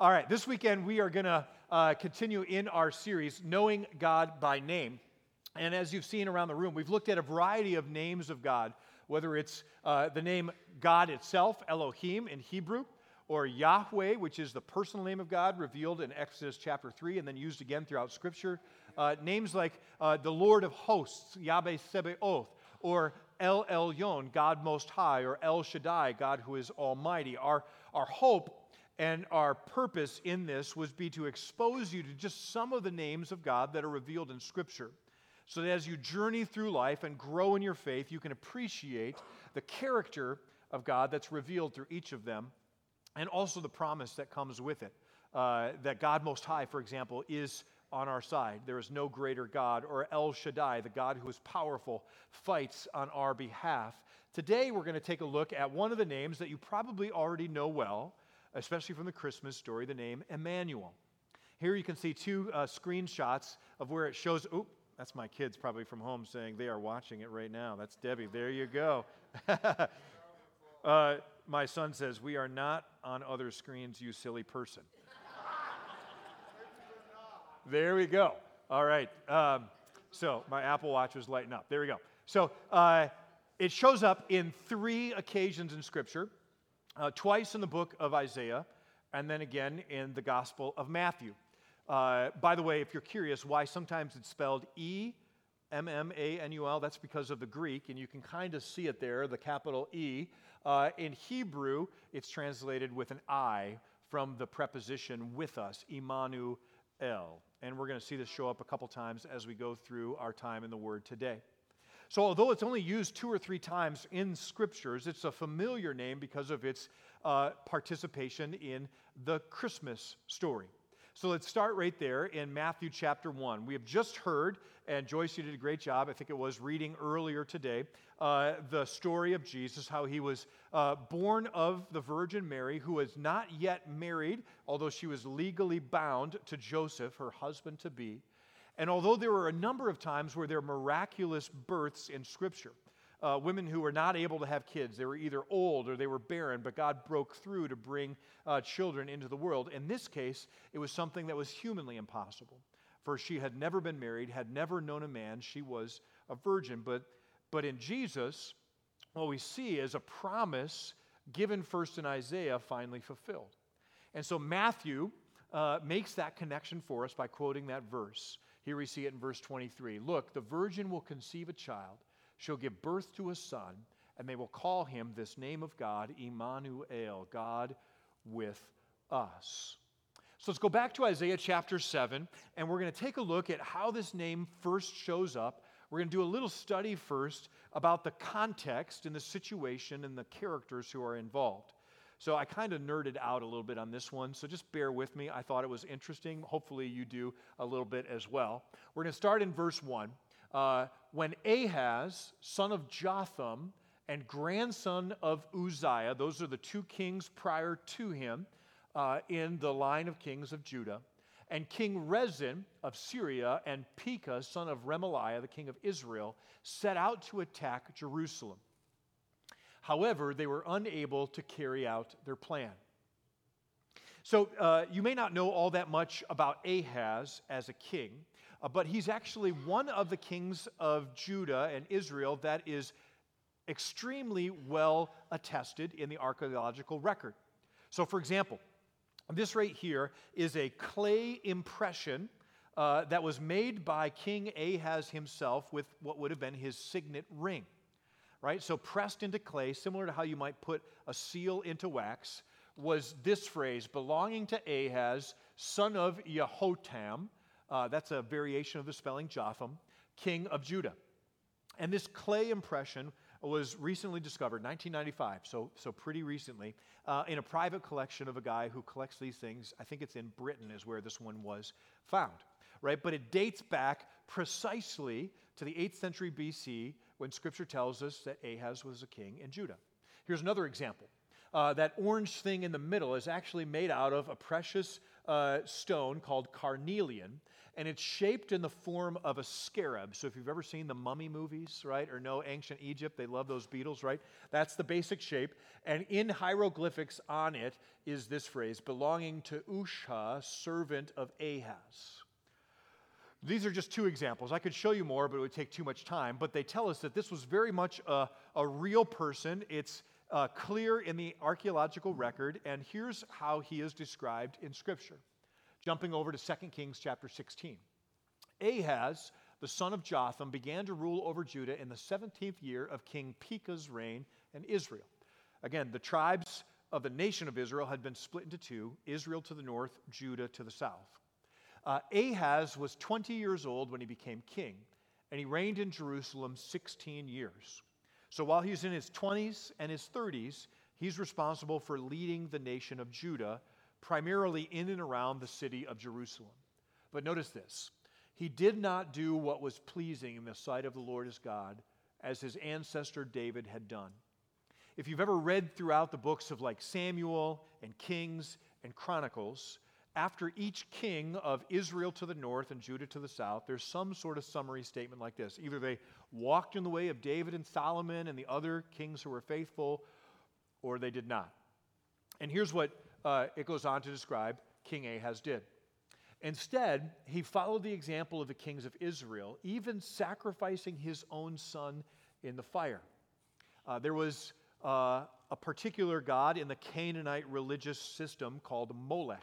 All right, this weekend we are going to uh, continue in our series, Knowing God by Name. And as you've seen around the room, we've looked at a variety of names of God, whether it's uh, the name God itself, Elohim in Hebrew, or Yahweh, which is the personal name of God revealed in Exodus chapter 3 and then used again throughout Scripture. Uh, names like uh, the Lord of hosts, Yahweh Sebaoth, or El Elyon, God Most High, or El Shaddai, God who is Almighty. Our, our hope and our purpose in this was be to expose you to just some of the names of God that are revealed in Scripture. So that as you journey through life and grow in your faith, you can appreciate the character of God that's revealed through each of them and also the promise that comes with it. Uh, that God Most High, for example, is on our side. There is no greater God. Or El Shaddai, the God who is powerful, fights on our behalf. Today, we're going to take a look at one of the names that you probably already know well especially from the Christmas story, the name Emmanuel. Here you can see two uh, screenshots of where it shows. Oh, that's my kids probably from home saying they are watching it right now. That's Debbie. There you go. uh, my son says, We are not on other screens, you silly person. there we go. All right. Um, so my Apple Watch was lighting up. There we go. So uh, it shows up in three occasions in Scripture uh, twice in the book of Isaiah, and then again in the Gospel of Matthew. Uh, by the way, if you're curious why sometimes it's spelled E M M A N U L, that's because of the Greek, and you can kind of see it there, the capital E. Uh, in Hebrew, it's translated with an I from the preposition with us, Immanuel. And we're going to see this show up a couple times as we go through our time in the Word today. So, although it's only used two or three times in scriptures, it's a familiar name because of its uh, participation in the Christmas story. So, let's start right there in Matthew chapter 1. We have just heard, and Joyce, you did a great job, I think it was reading earlier today, uh, the story of Jesus, how he was uh, born of the Virgin Mary, who was not yet married, although she was legally bound to Joseph, her husband to be. And although there were a number of times where there were miraculous births in Scripture, uh, women who were not able to have kids, they were either old or they were barren, but God broke through to bring uh, children into the world. In this case, it was something that was humanly impossible. For she had never been married, had never known a man, she was a virgin. But, but in Jesus, what we see is a promise given first in Isaiah finally fulfilled. And so Matthew uh, makes that connection for us by quoting that verse. Here we see it in verse 23. Look, the virgin will conceive a child, she'll give birth to a son, and they will call him this name of God, Emmanuel, God with us. So let's go back to Isaiah chapter 7, and we're going to take a look at how this name first shows up. We're going to do a little study first about the context and the situation and the characters who are involved. So I kind of nerded out a little bit on this one, so just bear with me. I thought it was interesting. Hopefully, you do a little bit as well. We're going to start in verse 1. Uh, when Ahaz, son of Jotham, and grandson of Uzziah, those are the two kings prior to him uh, in the line of kings of Judah, and King Rezin of Syria and Pekah, son of Remaliah, the king of Israel, set out to attack Jerusalem. However, they were unable to carry out their plan. So, uh, you may not know all that much about Ahaz as a king, uh, but he's actually one of the kings of Judah and Israel that is extremely well attested in the archaeological record. So, for example, this right here is a clay impression uh, that was made by King Ahaz himself with what would have been his signet ring right? So pressed into clay, similar to how you might put a seal into wax, was this phrase belonging to Ahaz, son of Jehotam. Uh, that's a variation of the spelling Jotham, king of Judah. And this clay impression was recently discovered, 1995, so, so pretty recently, uh, in a private collection of a guy who collects these things. I think it's in Britain, is where this one was found, right? But it dates back precisely to the 8th century BC when Scripture tells us that Ahaz was a king in Judah. Here's another example. Uh, that orange thing in the middle is actually made out of a precious uh, stone called carnelian, and it's shaped in the form of a scarab. So if you've ever seen the mummy movies, right, or know ancient Egypt, they love those beetles, right? That's the basic shape. And in hieroglyphics on it is this phrase belonging to Usha, servant of Ahaz. These are just two examples. I could show you more, but it would take too much time. But they tell us that this was very much a, a real person. It's uh, clear in the archaeological record, and here's how he is described in Scripture. Jumping over to 2 Kings chapter 16. Ahaz, the son of Jotham, began to rule over Judah in the 17th year of King Pekah's reign in Israel. Again, the tribes of the nation of Israel had been split into two Israel to the north, Judah to the south. Uh, Ahaz was 20 years old when he became king, and he reigned in Jerusalem 16 years. So while he's in his 20s and his 30s, he's responsible for leading the nation of Judah, primarily in and around the city of Jerusalem. But notice this he did not do what was pleasing in the sight of the Lord his God, as his ancestor David had done. If you've ever read throughout the books of like Samuel and Kings and Chronicles, after each king of Israel to the north and Judah to the south, there's some sort of summary statement like this. Either they walked in the way of David and Solomon and the other kings who were faithful, or they did not. And here's what uh, it goes on to describe King Ahaz did. Instead, he followed the example of the kings of Israel, even sacrificing his own son in the fire. Uh, there was uh, a particular god in the Canaanite religious system called Molech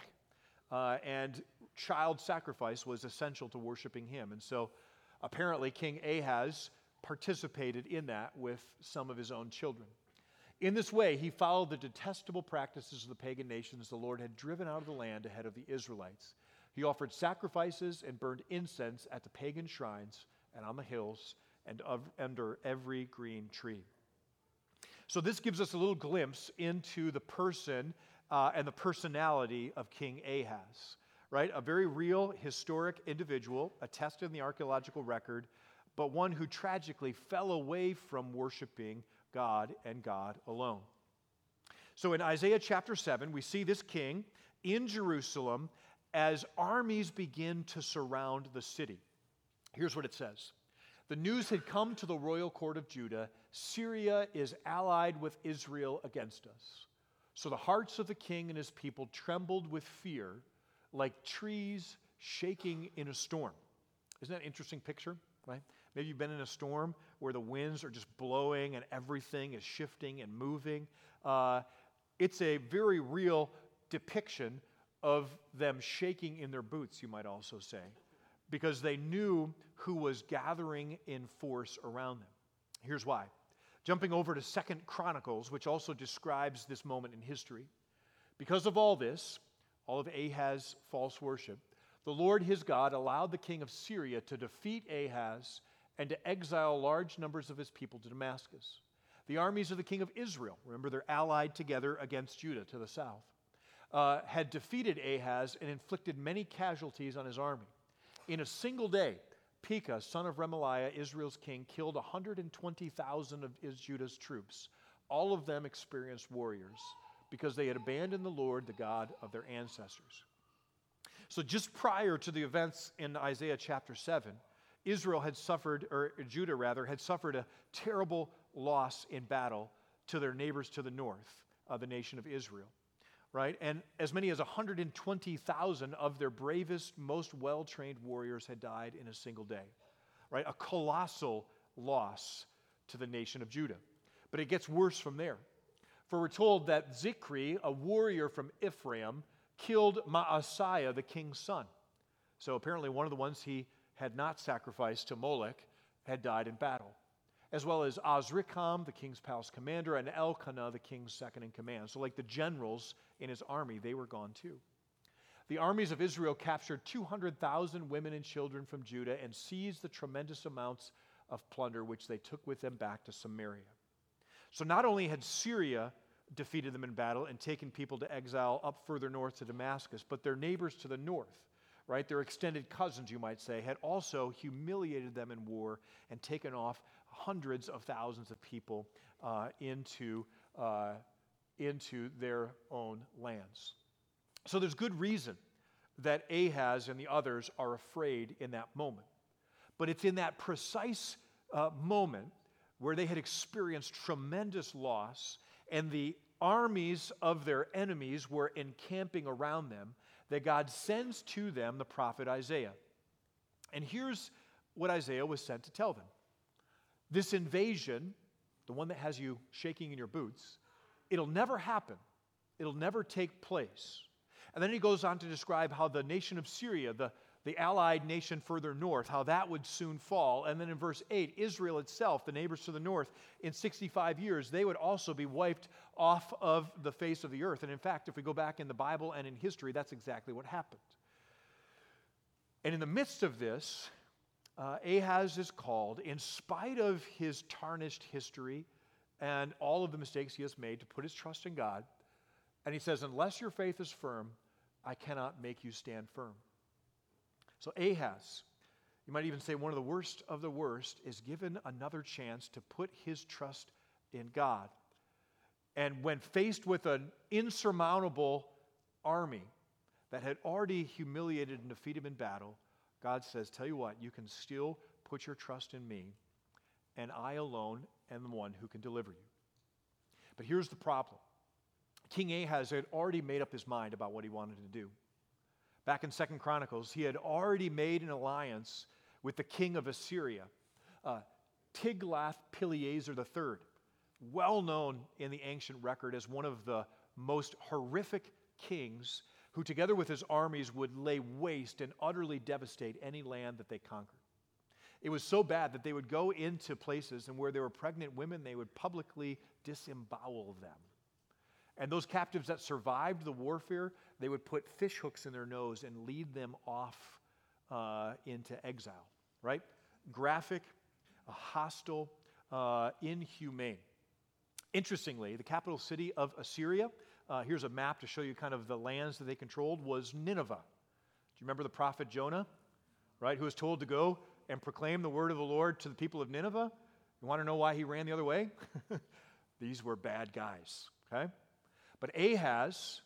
uh, and child sacrifice was essential to worshiping him. And so apparently, King Ahaz participated in that with some of his own children. In this way, he followed the detestable practices of the pagan nations the Lord had driven out of the land ahead of the Israelites. He offered sacrifices and burned incense at the pagan shrines and on the hills and of, under every green tree. So, this gives us a little glimpse into the person uh, and the personality of King Ahaz, right? A very real historic individual, attested in the archaeological record, but one who tragically fell away from worshiping God and God alone. So in Isaiah chapter 7, we see this king in Jerusalem as armies begin to surround the city. Here's what it says The news had come to the royal court of Judah Syria is allied with Israel against us. So the hearts of the king and his people trembled with fear like trees shaking in a storm. Isn't that an interesting picture, right? Maybe you've been in a storm where the winds are just blowing and everything is shifting and moving. Uh, it's a very real depiction of them shaking in their boots, you might also say, because they knew who was gathering in force around them. Here's why Jumping over to Second Chronicles, which also describes this moment in history. Because of all this, all of Ahaz's false worship, the Lord his God allowed the king of Syria to defeat Ahaz and to exile large numbers of his people to Damascus. The armies of the king of Israel, remember they're allied together against Judah to the south, uh, had defeated Ahaz and inflicted many casualties on his army. In a single day, Pekah, son of Remaliah, Israel's king, killed 120,000 of Judah's troops. All of them experienced warriors because they had abandoned the Lord, the God of their ancestors. So, just prior to the events in Isaiah chapter 7, Israel had suffered, or Judah rather, had suffered a terrible loss in battle to their neighbors to the north, uh, the nation of Israel right? And as many as 120,000 of their bravest, most well trained warriors had died in a single day, right? A colossal loss to the nation of Judah. But it gets worse from there. For we're told that Zikri, a warrior from Ephraim, killed Maaseiah, the king's son. So apparently, one of the ones he had not sacrificed to Molech had died in battle as well as Azrikam, the king's palace commander, and Elkanah, the king's second in command. So, like the generals in his army, they were gone too. The armies of Israel captured 200,000 women and children from Judah and seized the tremendous amounts of plunder which they took with them back to Samaria. So, not only had Syria defeated them in battle and taken people to exile up further north to Damascus, but their neighbors to the north, right, their extended cousins, you might say, had also humiliated them in war and taken off hundreds of thousands of people uh, into uh, into their own lands. So there's good reason that Ahaz and the others are afraid in that moment. But it's in that precise uh, moment where they had experienced tremendous loss and the armies of their enemies were encamping around them that God sends to them the prophet Isaiah. And here's what Isaiah was sent to tell them this invasion, the one that has you shaking in your boots, it'll never happen, it'll never take place. And then he goes on to describe how the nation of Syria, the, the allied nation further north, how that would soon fall. And then in verse 8, Israel itself, the neighbors to the north, in 65 years, they would also be wiped off of the face of the earth. And in fact, if we go back in the Bible and in history, that's exactly what happened. And in the midst of this, uh, Ahaz is called, in spite of his tarnished history and all of the mistakes he has made, to put his trust in God. And he says, Unless your faith is firm, I cannot make you stand firm. So Ahaz, you might even say one of the worst of the worst, is given another chance to put his trust in God. And when faced with an insurmountable army that had already humiliated and defeated him in battle, God says, Tell you what, you can still put your trust in me, and I alone am the one who can deliver you. But here's the problem King Ahaz had already made up his mind about what he wanted to do. Back in Second Chronicles, he had already made an alliance with the king of Assyria, uh, Tiglath-Pileser III, well known in the ancient record as one of the most horrific kings who, together with his armies, would lay waste and utterly devastate any land that they conquered. It was so bad that they would go into places and where there were pregnant women, they would publicly disembowel them. And those captives that survived the warfare, they would put fish hooks in their nose and lead them off uh, into exile, right? Graphic, hostile, uh, inhumane. Interestingly, the capital city of Assyria, uh, here's a map to show you kind of the lands that they controlled, was Nineveh. Do you remember the prophet Jonah, right, who was told to go and proclaim the word of the Lord to the people of Nineveh? You want to know why he ran the other way? These were bad guys, okay? But Ahaz,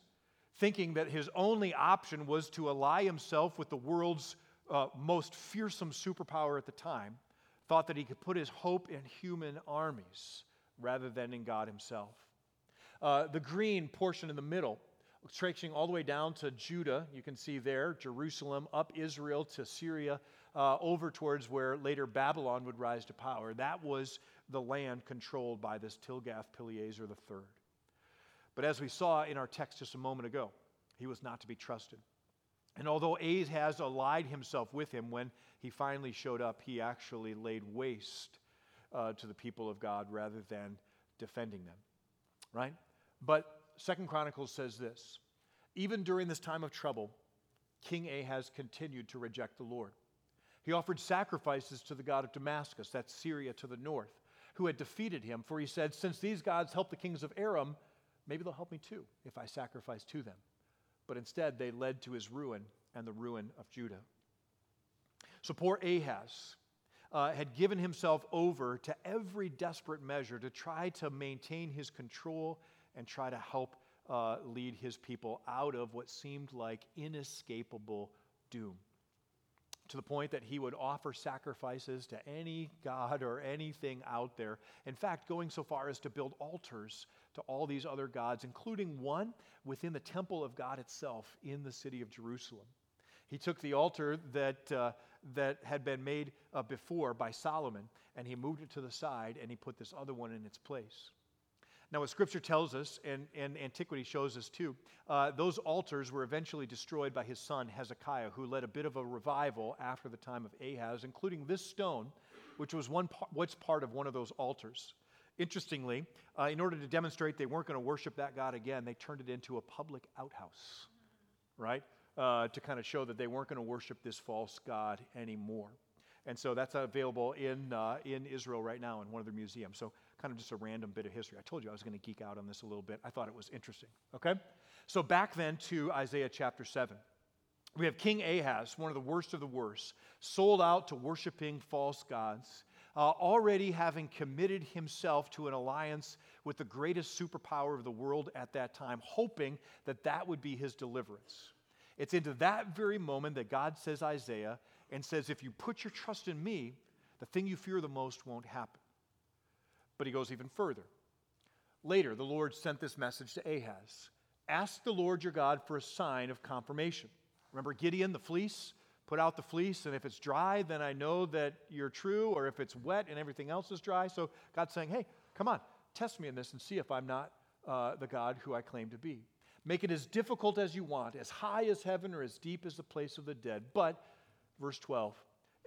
thinking that his only option was to ally himself with the world's uh, most fearsome superpower at the time, thought that he could put his hope in human armies rather than in God himself. Uh, the green portion in the middle, stretching all the way down to Judah, you can see there, Jerusalem, up Israel to Syria, uh, over towards where later Babylon would rise to power. That was the land controlled by this Tilgath-Pileser III. But as we saw in our text just a moment ago, he was not to be trusted. And although Ahaz allied himself with him when he finally showed up, he actually laid waste uh, to the people of God rather than defending them. Right? But Second Chronicles says this even during this time of trouble, King Ahaz continued to reject the Lord. He offered sacrifices to the God of Damascus, that's Syria to the north, who had defeated him, for he said, Since these gods helped the kings of Aram, Maybe they'll help me too if I sacrifice to them. But instead, they led to his ruin and the ruin of Judah. So poor Ahaz uh, had given himself over to every desperate measure to try to maintain his control and try to help uh, lead his people out of what seemed like inescapable doom to the point that he would offer sacrifices to any god or anything out there. In fact, going so far as to build altars to all these other gods, including one within the temple of God itself in the city of Jerusalem. He took the altar that, uh, that had been made uh, before by Solomon and he moved it to the side and he put this other one in its place. Now, what Scripture tells us, and, and antiquity shows us too, uh, those altars were eventually destroyed by his son Hezekiah, who led a bit of a revival after the time of Ahaz, including this stone, which was one what's part of one of those altars. Interestingly, uh, in order to demonstrate they weren't going to worship that God again, they turned it into a public outhouse, right? Uh, to kind of show that they weren't going to worship this false God anymore. And so that's available in, uh, in Israel right now in one of their museums. So, kind of just a random bit of history. I told you I was going to geek out on this a little bit. I thought it was interesting. Okay? So, back then to Isaiah chapter 7. We have King Ahaz, one of the worst of the worst, sold out to worshiping false gods uh, already having committed himself to an alliance with the greatest superpower of the world at that time, hoping that that would be his deliverance. It's into that very moment that God says Isaiah and says, If you put your trust in me, the thing you fear the most won't happen. But he goes even further. Later, the Lord sent this message to Ahaz Ask the Lord your God for a sign of confirmation. Remember Gideon, the fleece? Put out the fleece, and if it's dry, then I know that you're true, or if it's wet and everything else is dry. So God's saying, Hey, come on, test me in this and see if I'm not uh, the God who I claim to be. Make it as difficult as you want, as high as heaven or as deep as the place of the dead. But, verse 12,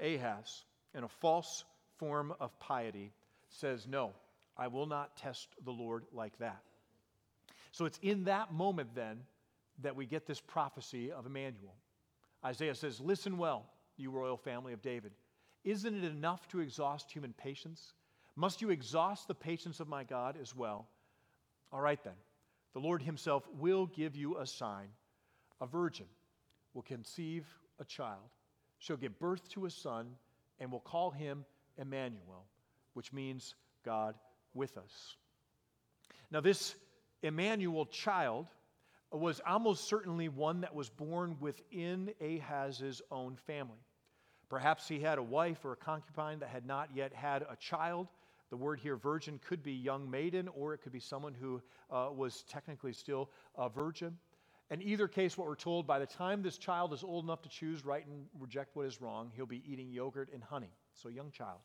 Ahaz, in a false form of piety, says, No, I will not test the Lord like that. So it's in that moment then that we get this prophecy of Emmanuel. Isaiah says, Listen well, you royal family of David. Isn't it enough to exhaust human patience? Must you exhaust the patience of my God as well? All right then. The Lord Himself will give you a sign. A virgin will conceive a child. She'll give birth to a son and will call him Emmanuel, which means God with us. Now, this Emmanuel child was almost certainly one that was born within Ahaz's own family. Perhaps he had a wife or a concubine that had not yet had a child. The word here, virgin, could be young maiden, or it could be someone who uh, was technically still a virgin. In either case, what we're told, by the time this child is old enough to choose right and reject what is wrong, he'll be eating yogurt and honey. So, young child.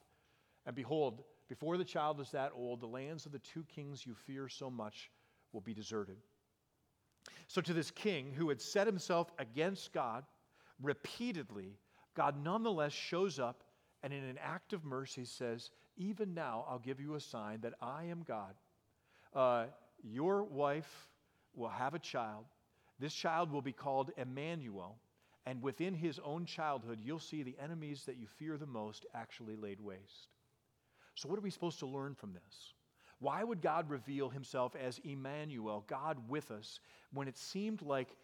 And behold, before the child is that old, the lands of the two kings you fear so much will be deserted. So, to this king who had set himself against God repeatedly, God nonetheless shows up and, in an act of mercy, says, even now, I'll give you a sign that I am God. Uh, your wife will have a child. This child will be called Emmanuel. And within his own childhood, you'll see the enemies that you fear the most actually laid waste. So, what are we supposed to learn from this? Why would God reveal himself as Emmanuel, God with us, when it seemed like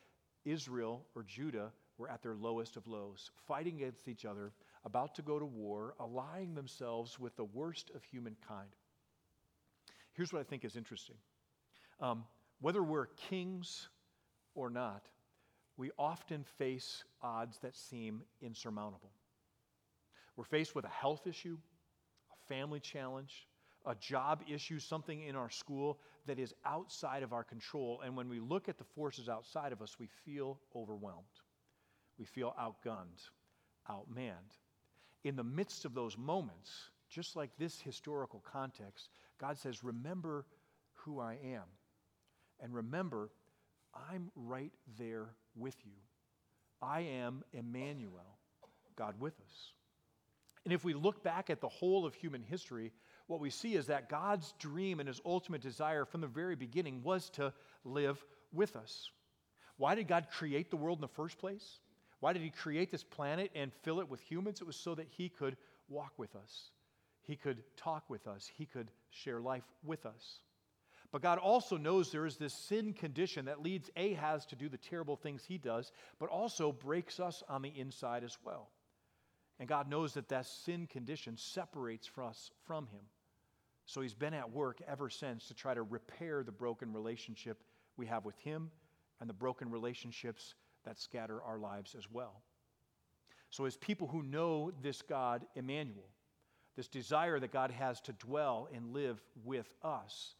Israel or Judah were at their lowest of lows, fighting against each other, about to go to war, allying themselves with the worst of humankind. Here's what I think is interesting um, whether we're kings or not, we often face odds that seem insurmountable. We're faced with a health issue, family challenge, a job issue, something in our school that is outside of our control. And when we look at the forces outside of us, we feel overwhelmed. We feel outgunned, outmanned in the midst of those moments, just like this historical context, God says, Remember who I am. And remember, I'm right there with you. I am Emmanuel, God with us. And if we look back at the whole of human history, what we see is that God's dream and his ultimate desire from the very beginning was to live with us. Why did God create the world in the first place? Why did he create this planet and fill it with humans? It was so that he could walk with us, he could talk with us, he could share life with us. But God also knows there is this sin condition that leads Ahaz to do the terrible things he does, but also breaks us on the inside as well. And God knows that that sin condition separates us from him. So he's been at work ever since to try to repair the broken relationship we have with him and the broken relationships that scatter our lives as well. So, as people who know this God, Emmanuel, this desire that God has to dwell and live with us,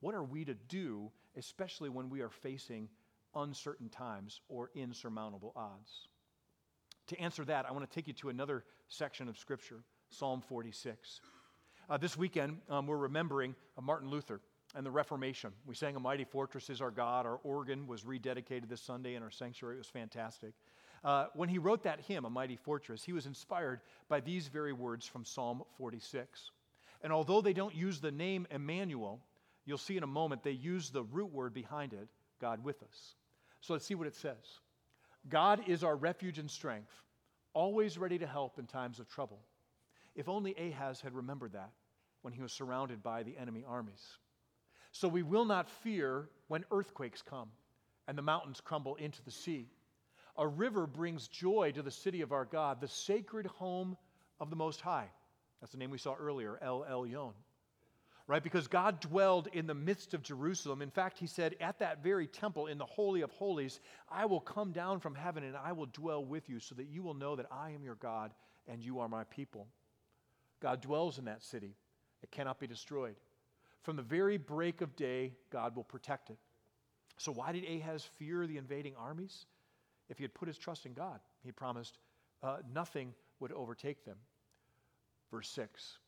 what are we to do, especially when we are facing uncertain times or insurmountable odds? To answer that, I want to take you to another section of Scripture, Psalm 46. Uh, this weekend, um, we're remembering uh, Martin Luther and the Reformation. We sang A Mighty Fortress is Our God. Our organ was rededicated this Sunday in our sanctuary. It was fantastic. Uh, when he wrote that hymn, A Mighty Fortress, he was inspired by these very words from Psalm 46. And although they don't use the name Emmanuel, you'll see in a moment they use the root word behind it, God with us. So let's see what it says God is our refuge and strength, always ready to help in times of trouble. If only Ahaz had remembered that when he was surrounded by the enemy armies. So we will not fear when earthquakes come and the mountains crumble into the sea. A river brings joy to the city of our God, the sacred home of the Most High. That's the name we saw earlier, El Elyon. Right? Because God dwelled in the midst of Jerusalem. In fact, he said, At that very temple, in the Holy of Holies, I will come down from heaven and I will dwell with you so that you will know that I am your God and you are my people. God dwells in that city, it cannot be destroyed. From the very break of day, God will protect it. So, why did Ahaz fear the invading armies? If he had put his trust in God, he promised uh, nothing would overtake them. Verse 6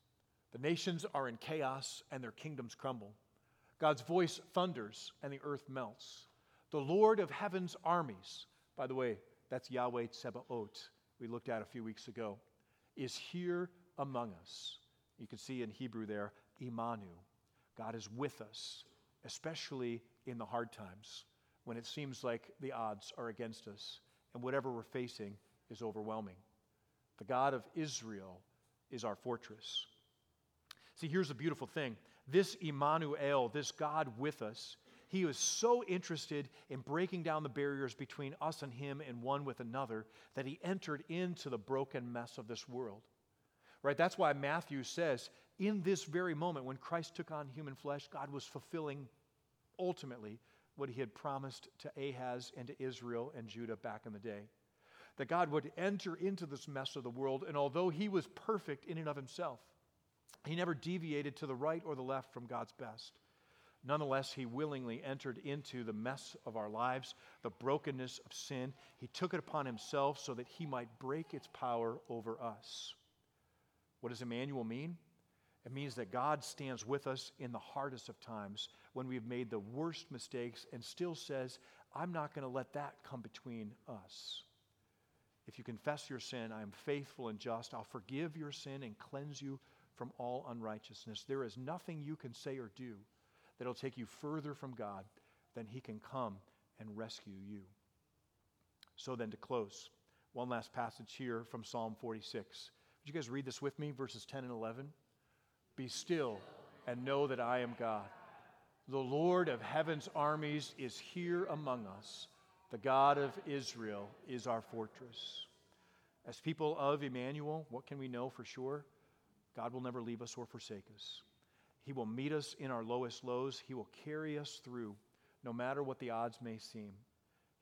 The nations are in chaos and their kingdoms crumble. God's voice thunders and the earth melts. The Lord of heaven's armies, by the way, that's Yahweh Tsebaot, we looked at a few weeks ago, is here among us. You can see in Hebrew there, Imanu. God is with us, especially in the hard times when it seems like the odds are against us and whatever we're facing is overwhelming. The God of Israel is our fortress. See, here's the beautiful thing this Emmanuel, this God with us, he was so interested in breaking down the barriers between us and him and one with another that he entered into the broken mess of this world. Right? That's why Matthew says, in this very moment when Christ took on human flesh, God was fulfilling ultimately what he had promised to Ahaz and to Israel and Judah back in the day. That God would enter into this mess of the world, and although he was perfect in and of himself, he never deviated to the right or the left from God's best. Nonetheless, he willingly entered into the mess of our lives, the brokenness of sin. He took it upon himself so that he might break its power over us. What does Emmanuel mean? It means that God stands with us in the hardest of times when we've made the worst mistakes and still says, I'm not going to let that come between us. If you confess your sin, I am faithful and just. I'll forgive your sin and cleanse you from all unrighteousness. There is nothing you can say or do that'll take you further from God than He can come and rescue you. So then, to close, one last passage here from Psalm 46. Would you guys read this with me, verses 10 and 11? Be still and know that I am God. The Lord of heaven's armies is here among us. The God of Israel is our fortress. As people of Emmanuel, what can we know for sure? God will never leave us or forsake us. He will meet us in our lowest lows. He will carry us through, no matter what the odds may seem.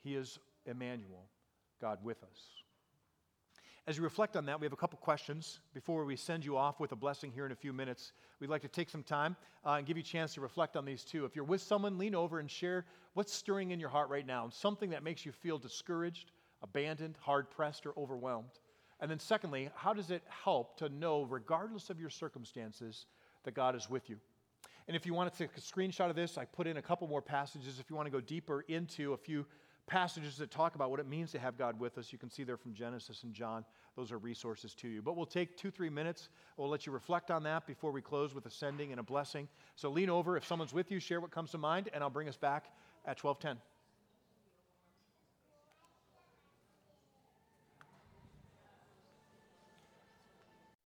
He is Emmanuel, God with us. As you reflect on that, we have a couple questions before we send you off with a blessing here in a few minutes. We'd like to take some time uh, and give you a chance to reflect on these too. If you're with someone, lean over and share what's stirring in your heart right now, something that makes you feel discouraged, abandoned, hard pressed, or overwhelmed. And then, secondly, how does it help to know, regardless of your circumstances, that God is with you? And if you want to take a screenshot of this, I put in a couple more passages. If you want to go deeper into a few passages that talk about what it means to have God with us. You can see there from Genesis and John. Those are resources to you. But we'll take two, three minutes. We'll let you reflect on that before we close with a sending and a blessing. So lean over. If someone's with you, share what comes to mind, and I'll bring us back at 1210.